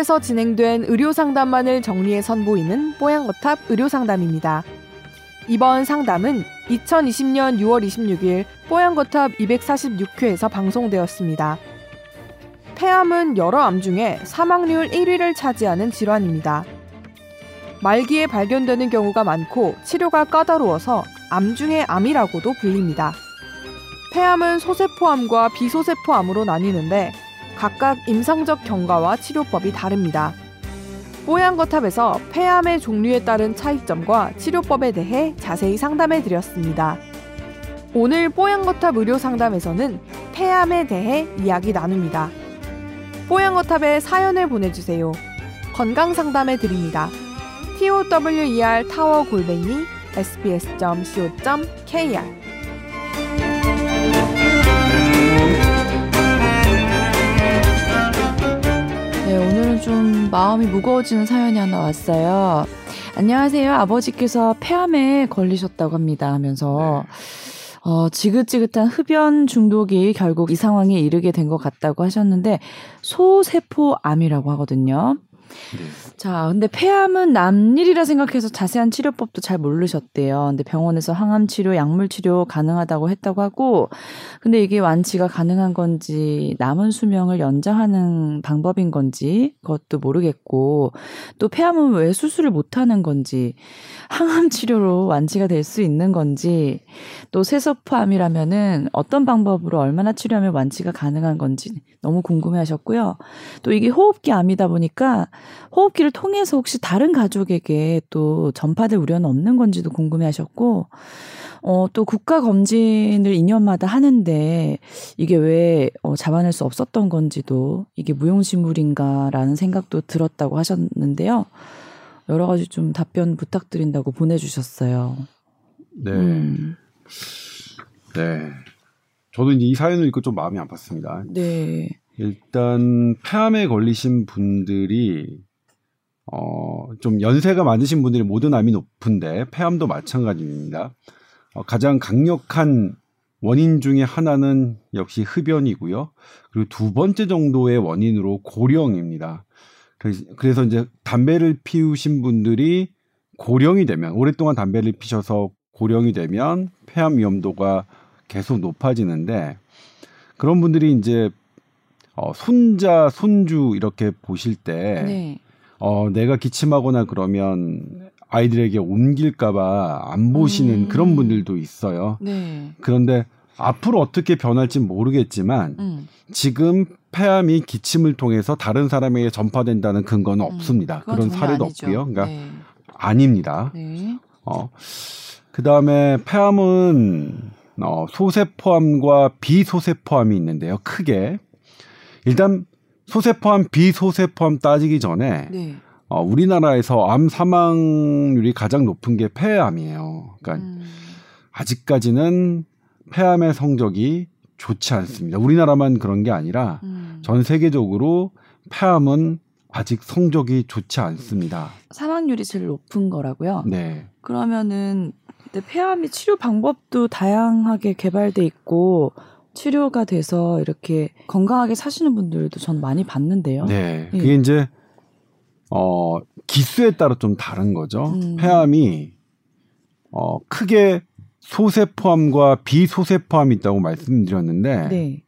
뽀얀거탑에서 진행된 의료 상담만을 정리해 선보이는 뽀얀거탑 의료 상담입니다. 이번 상담은 2020년 6월 26일 뽀얀거탑 246회에서 방송되었습니다. 폐암은 여러 암 중에 사망률 1위를 차지하는 질환입니다. 말기에 발견되는 경우가 많고 치료가 까다로워서 암 중의 암이라고도 불립니다. 폐암은 소세포암과 비소세포암으로 나뉘는데 각각 임상적 경과와 치료법이 다릅니다. 뽀얀 거탑에서 폐암의 종류에 따른 차이점과 치료법에 대해 자세히 상담해 드렸습니다. 오늘 뽀얀 거탑 의료 상담에서는 폐암에 대해 이야기 나눕니다. 뽀얀 거탑에 사연을 보내주세요. 건강 상담해 드립니다. tower 골뱅이 sbs.co.kr 네, 오늘은 좀 마음이 무거워지는 사연이 하나 왔어요. 안녕하세요. 아버지께서 폐암에 걸리셨다고 합니다 하면서 어, 지긋지긋한 흡연 중독이 결국 이 상황에 이르게 된 것 같다고 하셨는데 소세포암이라고 하거든요. 네. 자, 근데 폐암은 남일이라 생각해서 자세한 치료법도 잘 모르셨대요. 근데 병원에서 항암 치료, 약물 치료 가능하다고 했다고 하고, 근데 이게 완치가 가능한 건지, 남은 수명을 연장하는 방법인 건지, 그것도 모르겠고, 또 폐암은 왜 수술을 못 하는 건지, 항암 치료로 완치가 될 수 있는 건지, 또 세서포암이라면은 어떤 방법으로 얼마나 치료하면 완치가 가능한 건지 너무 궁금해 하셨고요. 또 이게 호흡기 암이다 보니까 호흡기를 통해서 혹시 다른 가족에게 또 전파될 우려는 없는 건지도 궁금해 하셨고, 어, 또 국가 검진을 2년마다 하는데 이게 왜 어, 잡아낼 수 없었던 건지도 이게 무용지물인가라는 생각도 들었다고 하셨는데요. 여러 가지 좀 답변 부탁드린다고 보내주셨어요. 네. 음. 네. 저도 이제 이 사연을 읽고 좀 마음이 아팠습니다. 네. 일단 폐암에 걸리신 분들이 어, 좀 연세가 많으신 분들이 모든 암이 높은데 폐암도 마찬가지입니다. 어, 가장 강력한 원인 중에 하나는 역시 흡연이고요. 그리고 두 번째 정도의 원인으로 고령입니다. 그래서 이제 담배를 피우신 분들이 고령이 되면 오랫동안 담배를 피셔서 고령이 되면 폐암 위험도가 계속 높아지는데 그런 분들이 이제 어, 손자, 손주 이렇게 보실 때 네. 어, 내가 기침하거나 그러면 아이들에게 옮길까봐 안 보시는 음. 그런 분들도 있어요. 네. 그런데 앞으로 어떻게 변할지 모르겠지만 음. 지금 폐암이 기침을 통해서 다른 사람에게 전파된다는 근거는 음. 없습니다. 그런 사례도 아니죠. 없고요. 그러니까 네. 아닙니다. 네. 어, 그 다음에 폐암은 어, 소세포암과 비소세포암이 있는데요. 크게 일단 소세포암, 비소세포암 따지기 전에 네. 어, 우리나라에서 암 사망률이 가장 높은 게 폐암이에요. 그러니까 음. 아직까지는 폐암의 성적이 좋지 않습니다. 우리나라만 그런 게 아니라 음. 전 세계적으로 폐암은 아직 성적이 좋지 않습니다. 사망률이 제일 높은 거라고요? 네. 그러면은 폐암이 치료 방법도 다양하게 개발돼 있고 치료가 돼서 이렇게 건강하게 사시는 분들도 전 많이 봤는데요. 네. 예. 그게 이제 어 기수에 따라 좀 다른 거죠. 음. 폐암이 어 크게 소세포암과 비소세포암이 있다고 말씀드렸는데 네.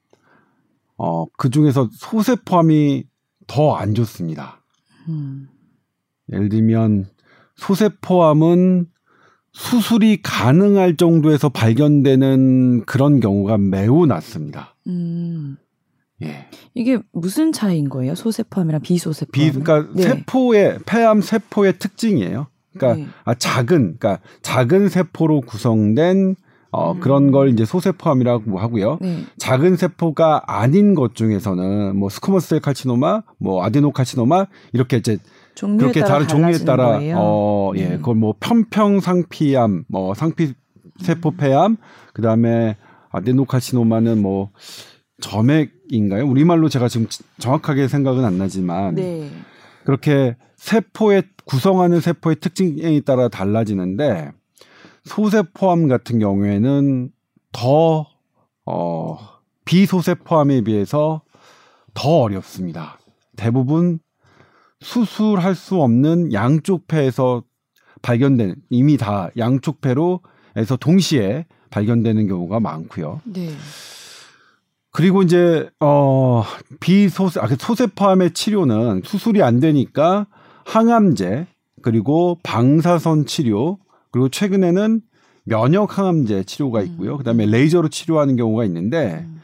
어그 중에서 소세포암이 더 안 좋습니다. 음. 예를 들면 소세포암은 수술이 가능할 정도에서 발견되는 그런 경우가 매우 낮습니다. 음. 예. 이게 무슨 차이인 거예요? 소세포암이랑 비소세포암? 비, 그러니까 네. 세포의 폐암 세포의 특징이에요. 그러니까 네. 아, 작은, 그러니까 작은 세포로 구성된 어, 음. 그런 걸 이제 소세포암이라고 하고요. 네. 작은 세포가 아닌 것 중에서는 뭐 squamous cell carcinoma, 뭐 adenocarcinoma 이렇게 이제 그렇게 다른 종류에 따라 거예요? 어, 예, 음. 그걸 뭐 편평상피암, 뭐 상피 세포폐암, 그다음에 adenocarcinoma는 뭐 점액인가요? 우리말로 제가 지금 정확하게 생각은 안 나지만 네. 그렇게 세포의 구성하는 세포의 특징에 따라 달라지는데 소세포암 같은 경우에는 더 어, 비소세포암에 비해서 더 어렵습니다. 대부분 수술할 수 없는 양쪽 폐에서 발견된 이미 다 양쪽 폐로 에서 동시에 발견되는 경우가 많고요. 네. 그리고 이제 어 비소세 아, 그 소세포암의 치료는 수술이 안 되니까 항암제 그리고 방사선 치료 그리고 최근에는 면역 항암제 치료가 음. 있고요. 그다음에 레이저로 치료하는 경우가 있는데 음.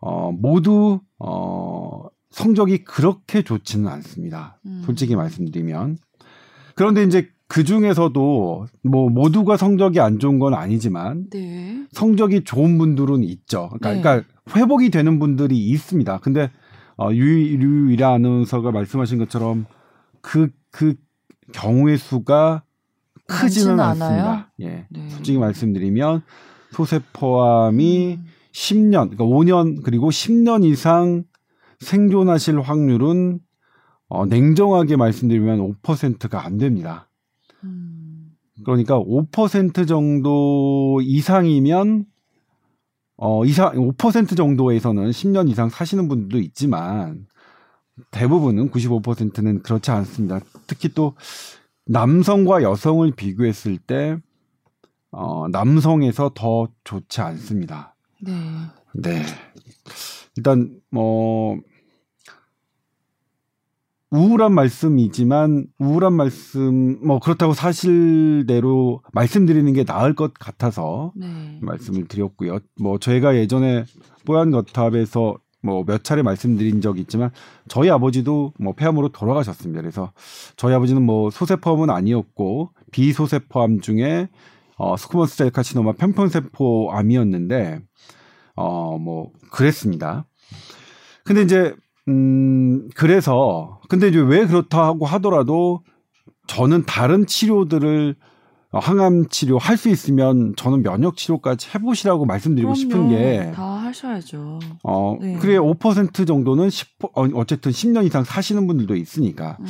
어 모두 어 성적이 그렇게 좋지는 않습니다. 음. 솔직히 말씀드리면. 그런데 이제 그 중에서도 뭐 모두가 성적이 안 좋은 건 아니지만 네. 성적이 좋은 분들은 있죠. 그러니까, 네. 그러니까 회복이 되는 분들이 있습니다. 근데 어, 유유이라 아나운서가 말씀하신 것처럼 그그 그 경우의 수가 크지는 않습니다. 예. 네. 솔직히 말씀드리면 소세포암이 음. 10년, 그러니까 5년 그리고 10년 이상 생존하실 확률은 어, 냉정하게 말씀드리면 5%가 안 됩니다. 음. 그러니까 5% 정도 이상이면 어 이상 5% 정도에서는 10년 이상 사시는 분들도 있지만 대부분은 95%는 그렇지 않습니다. 특히 또 남성과 여성을 비교했을 때 어, 남성에서 더 좋지 않습니다. 네. 네. 일단 뭐 우울한 말씀이지만 우울한 말씀 뭐 그렇다고 사실대로 말씀드리는 게 나을 것 같아서 네. 말씀을 드렸고요. 뭐 저희가 예전에 뽀얀 거탑에서 뭐 몇 차례 말씀드린 적이 있지만 저희 아버지도 뭐 폐암으로 돌아가셨습니다. 그래서 저희 아버지는 뭐 소세포암은 아니었고 비소세포암 중에 어 squamous cell carcinoma 편평세포암이었는데 어 뭐 그랬습니다. 근데 이제 음, 그래서, 근데 이제 왜 그렇다고 하더라도 저는 다른 치료들을 항암 치료 할 수 있으면 저는 면역 치료까지 해보시라고 말씀드리고 그럼요. 싶은 게. 다 하셔야죠. 어, 네. 그래, 5% 정도는 10, 어, 어쨌든 10년 이상 사시는 분들도 있으니까. 음.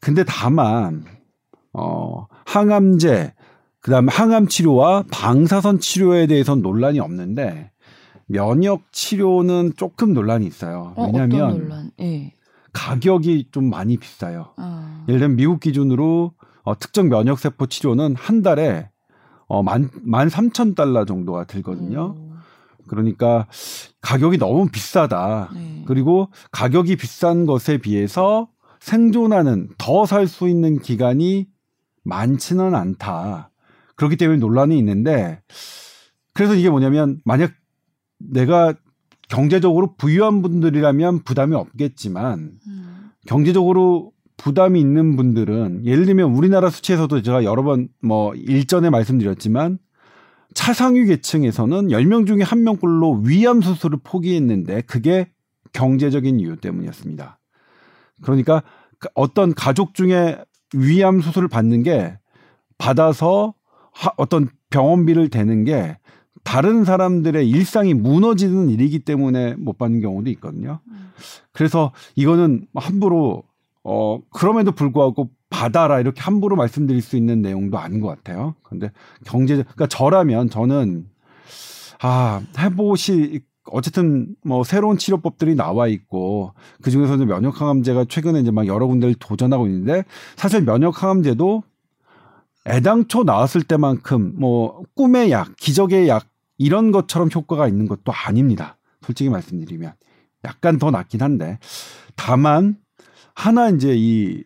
근데 다만, 어, 항암제, 그 다음에 항암 치료와 방사선 치료에 대해서는 논란이 없는데, 면역 치료는 조금 논란이 있어요. 어, 왜냐하면? 예. 가격이 좀 많이 비싸요. 아. 예를 들면 미국 기준으로 어, 특정 면역 세포 치료는 한 달에 어, 만, 만 삼천 달러 정도가 들거든요. 오. 그러니까 가격이 너무 비싸다. 네. 그리고 가격이 비싼 것에 비해서 생존하는 더 살 수 있는 기간이 많지는 않다. 그렇기 때문에 논란이 있는데 그래서 이게 뭐냐면 만약 내가 경제적으로 부유한 분들이라면 부담이 없겠지만 음. 경제적으로 부담이 있는 분들은 예를 들면 우리나라 수치에서도 제가 여러 번 뭐 일전에 말씀드렸지만 차상위 계층에서는 10명 중에 1명꼴로 위암 수술을 포기했는데 그게 경제적인 이유 때문이었습니다. 그러니까 어떤 가족 중에 위암 수술을 받는 게 받아서 어떤 병원비를 대는 게 다른 사람들의 일상이 무너지는 일이기 때문에 못 받는 경우도 있거든요. 그래서 이거는 함부로 어 그럼에도 불구하고 받아라 이렇게 함부로 말씀드릴 수 있는 내용도 아닌 것 같아요. 근데 경제 그러니까 저라면 저는 아 해보시 어쨌든 뭐 새로운 치료법들이 나와 있고 그 중에서는 면역 항암제가 최근에 이제 막 여러 군데를 도전하고 있는데 사실 면역 항암제도 애당초 나왔을 때만큼 뭐 꿈의 약, 기적의 약 이런 것처럼 효과가 있는 것도 아닙니다. 솔직히 말씀드리면 약간 더 낫긴 한데 다만 하나 이제 이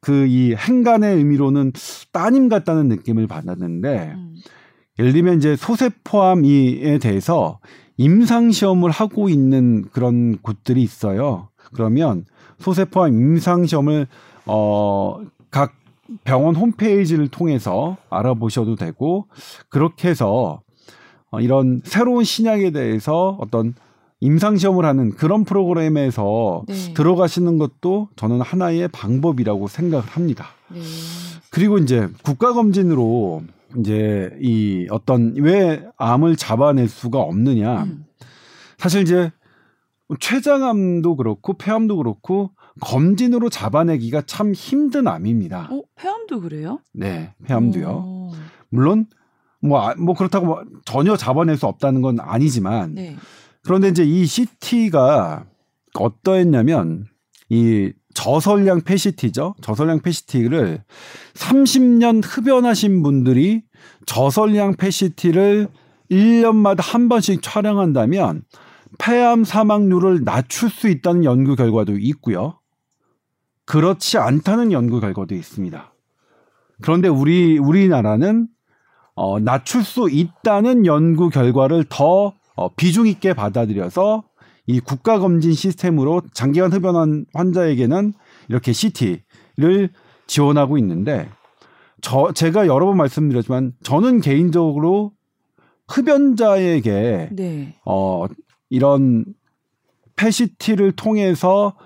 그이 행간의 의미로는 따님 같다는 느낌을 받았는데 음. 예를 들면 이제 소세포암에 대해서 임상 시험을 하고 있는 그런 곳들이 있어요. 그러면 소세포암 임상 시험을 어각 병원 홈페이지를 통해서 알아보셔도 되고 그렇게 해서 어, 이런 새로운 신약에 대해서 어떤 임상 시험을 하는 그런 프로그램에서 네. 들어가시는 것도 저는 하나의 방법이라고 생각을 합니다. 네. 그리고 이제 국가 검진으로 이제 이 어떤 왜 암을 잡아낼 수가 없느냐. 음. 사실 이제 췌장암도 그렇고 폐암도 그렇고 검진으로 잡아내기가 참 힘든 암입니다. 어, 폐암도 그래요? 네, 폐암도요. 오. 물론 뭐, 아, 뭐 그렇다고 뭐 전혀 잡아낼 수 없다는 건 아니지만 네. 그런데 이제 이 CT가 어떠했냐면 이 저선량 폐CT죠. 저선량 폐CT를 30년 흡연하신 분들이 저선량 폐CT를 1년마다 한 번씩 촬영한다면 폐암 사망률을 낮출 수 있다는 연구 결과도 있고요. 그렇지 않다는 연구 결과도 있습니다. 그런데 우리 우리나라는 어, 낮출 수 있다는 연구 결과를 더 어, 비중 있게 받아들여서 이 국가 검진 시스템으로 장기간 흡연한 환자에게는 이렇게 CT를 지원하고 있는데 저 제가 여러 번 말씀드렸지만 저는 개인적으로 흡연자에게 네. 어 이런 패시티를 통해서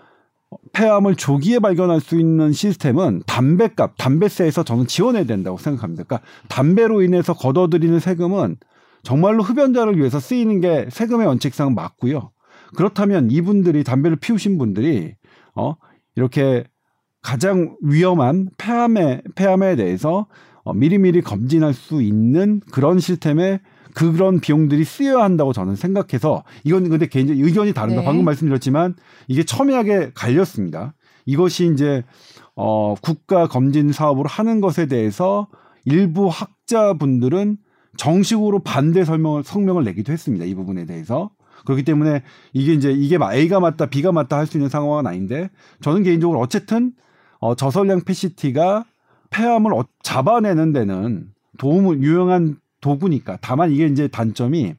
폐암을 조기에 발견할 수 있는 시스템은 담배값, 담배세에서 저는 지원해야 된다고 생각합니다. 그러니까 담배로 인해서 걷어들이는 세금은 정말로 흡연자를 위해서 쓰이는 게 세금의 원칙상 맞고요. 그렇다면 이분들이 담배를 피우신 분들이 어 이렇게 가장 위험한 폐암에 폐암에 대해서 어, 미리미리 검진할 수 있는 그런 시스템에 그런 비용들이 쓰여야 한다고 저는 생각해서 이건 근데 개인적 의견이 다른다. 네. 방금 말씀드렸지만 이게 첨예하게 갈렸습니다. 이것이 이제 어 국가 검진 사업을 하는 것에 대해서 일부 학자분들은 정식으로 반대 설명을 성명을 내기도 했습니다. 이 부분에 대해서. 그렇기 때문에 이게 이제 이게 A가 맞다, B가 맞다 할 수 있는 상황은 아닌데 저는 개인적으로 어쨌든 어 저설량 PCT가 폐암을 어, 잡아내는 데는 도움을 유용한 도구니까. 다만 이게 이제 단점이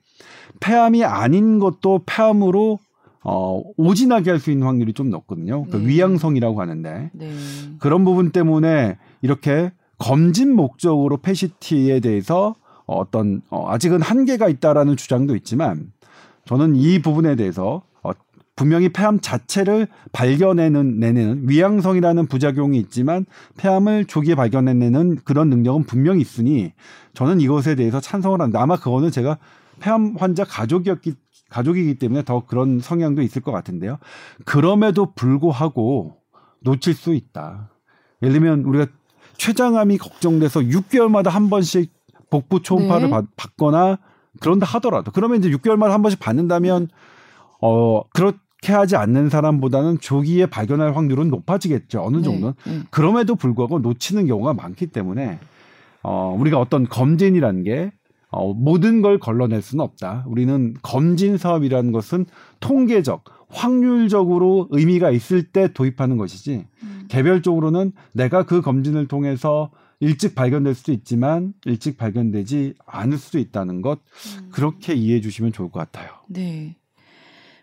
폐암이 아닌 것도 폐암으로 어, 오진하게 할 수 있는 확률이 좀 높거든요. 그 네. 그 위양성이라고 하는데 네. 그런 부분 때문에 이렇게 검진 목적으로 패시티에 대해서 어떤 어, 아직은 한계가 있다라는 주장도 있지만 저는 이 부분에 대해서 어, 분명히 폐암 자체를 발견해는 내는 위양성이라는 부작용이 있지만 폐암을 조기에 발견해내는 그런 능력은 분명히 있으니 저는 이것에 대해서 찬성을 한다. 아마 그거는 제가 폐암 환자 가족이었기 가족이기 때문에 더 그런 성향도 있을 것 같은데요. 그럼에도 불구하고 놓칠 수 있다. 예를 들면 우리가 췌장암이 걱정돼서 6개월마다 한 번씩 복부 초음파를 네. 받, 받거나 그런다 하더라도 그러면 이제 6개월마다 한 번씩 받는다면 어 그렇게 하지 않는 사람보다는 조기에 발견할 확률은 높아지겠죠 어느 네, 정도는 네, 네. 그럼에도 불구하고 놓치는 경우가 많기 때문에 어 우리가 어떤 검진이라는 게 어, 모든 걸 걸러낼 수는 없다. 우리는 검진 사업이라는 것은 통계적, 확률적으로 의미가 있을 때 도입하는 것이지, 음. 개별적으로는 내가 그 검진을 통해서 일찍 발견될 수도 있지만 일찍 발견되지 않을 수도 있다는 것 음. 그렇게 이해해 주시면 좋을 것 같아요. 네.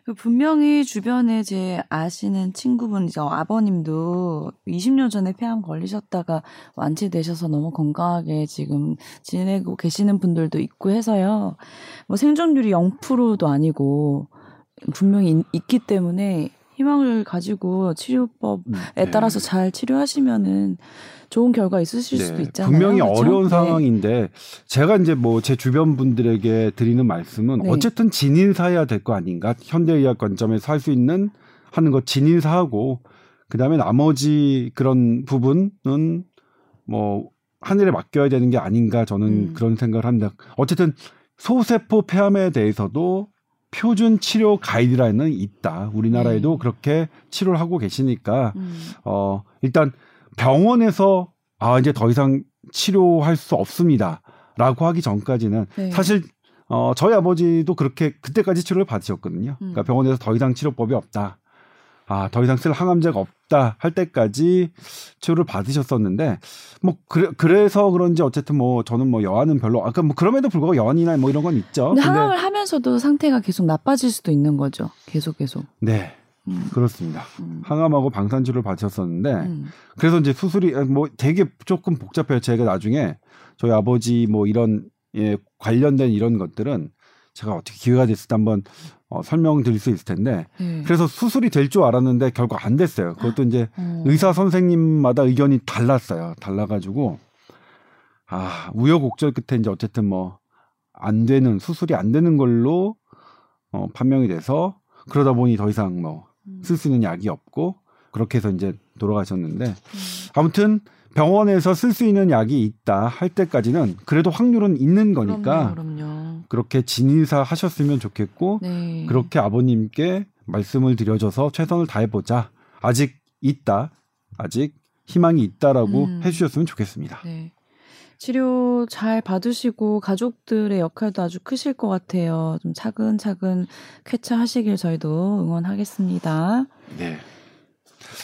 그 분명히 주변에 제 아시는 친구분 이제 아버님도 20년 전에 폐암 걸리셨다가 완치되셔서 너무 건강하게 지금 지내고 계시는 분들도 있고 해서요. 뭐 생존율이 0%도 아니고 분명히 있기 때문에 희망을 가지고 치료법에 음, 네. 따라서 잘 치료하시면은 좋은 결과 있으실 네. 수도 있잖아요. 분명히 그렇죠? 어려운 네. 상황인데 제가 이제 뭐 제 주변 분들에게 드리는 말씀은 네. 어쨌든 진인사해야 될 거 아닌가? 현대의학 관점에서 할 수 있는 하는 거 진인사하고 그다음에 나머지 그런 부분은 뭐 하늘에 맡겨야 되는 게 아닌가 저는 음. 그런 생각을 합니다. 어쨌든 소세포 폐암에 대해서도 표준 치료 가이드라인은 있다. 우리나라에도 음. 그렇게 치료를 하고 계시니까 음. 어 일단 병원에서 아 이제 더 이상 치료할 수 없습니다라고 하기 전까지는 네. 사실 어 저희 아버지도 그렇게 그때까지 치료를 받으셨거든요. 음. 그러니까 병원에서 더 이상 치료법이 없다. 아, 더 이상 쓸 항암제가 없다 할 때까지 치료를 받으셨었는데 뭐 그래, 그래서 그런지 어쨌든 뭐 저는 뭐 여한은 별로 아까 뭐 그럼에도 불구하고 여한이나 뭐 이런 건 있죠. 근데, 근데 항암을 하면서도 상태가 계속 나빠질 수도 있는 거죠. 계속 계속. 네. 음. 그렇습니다. 음. 항암하고 방산치료를 받으셨었는데 음. 그래서 이제 수술이 뭐 되게 조금 복잡해요. 제가 나중에 저희 아버지 뭐 이런 예, 관련된 이런 것들은 제가 어떻게 기회가 됐을 때 한번 어, 설명드릴 수 있을 텐데 음. 그래서 수술이 될 줄 알았는데 결국 안 됐어요. 그것도 이제 음. 의사 선생님마다 의견이 달랐어요. 달라가지고 아 우여곡절 끝에 이제 어쨌든 뭐 안 되는 수술이 안 되는 걸로 어, 판명이 돼서 그러다 보니 더 이상 뭐 쓸 수 있는 약이 없고 그렇게 해서 이제 돌아가셨는데 아무튼 병원에서 쓸 수 있는 약이 있다 할 때까지는 그래도 확률은 있는 거니까 그럼요, 그럼요. 그렇게 진인사 하셨으면 좋겠고 네. 그렇게 아버님께 말씀을 드려줘서 최선을 다해보자. 아직 있다. 아직 희망이 있다라고 음. 해주셨으면 좋겠습니다. 네. 치료 잘 받으시고 가족들의 역할도 아주 크실 것 같아요. 좀 차근차근 쾌차하시길 저희도 응원하겠습니다. 네.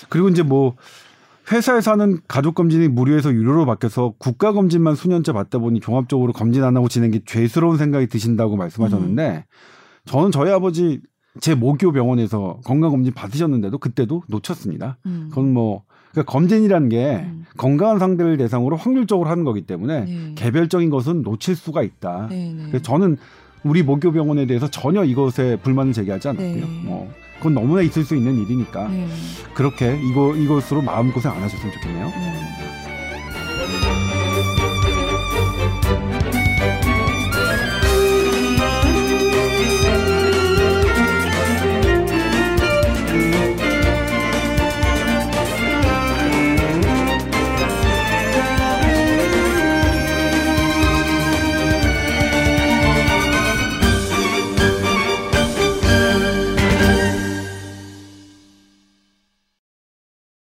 그리고 이제 뭐 회사에서 하는 가족 검진이 무료에서 유료로 바뀌어서 국가 검진만 수년째 받다 보니 종합적으로 검진 안 하고 지낸 게 죄스러운 생각이 드신다고 말씀하셨는데 음. 저는 저희 아버지 제 모교 병원에서 건강 검진 받으셨는데도 그때도 놓쳤습니다. 음. 그건 뭐 그러니까 검진이라는 게 음. 건강한 상대를 대상으로 확률적으로 하는 거기 때문에 네. 개별적인 것은 놓칠 수가 있다. 네, 네. 그래서 저는 우리 모교 병원에 대해서 전혀 이것에 불만을 제기하지 않았고요. 네. 뭐 그건 너무나 있을 수 있는 일이니까 네. 그렇게 이거 이것으로 마음 고생 안 하셨으면 좋겠네요. 네.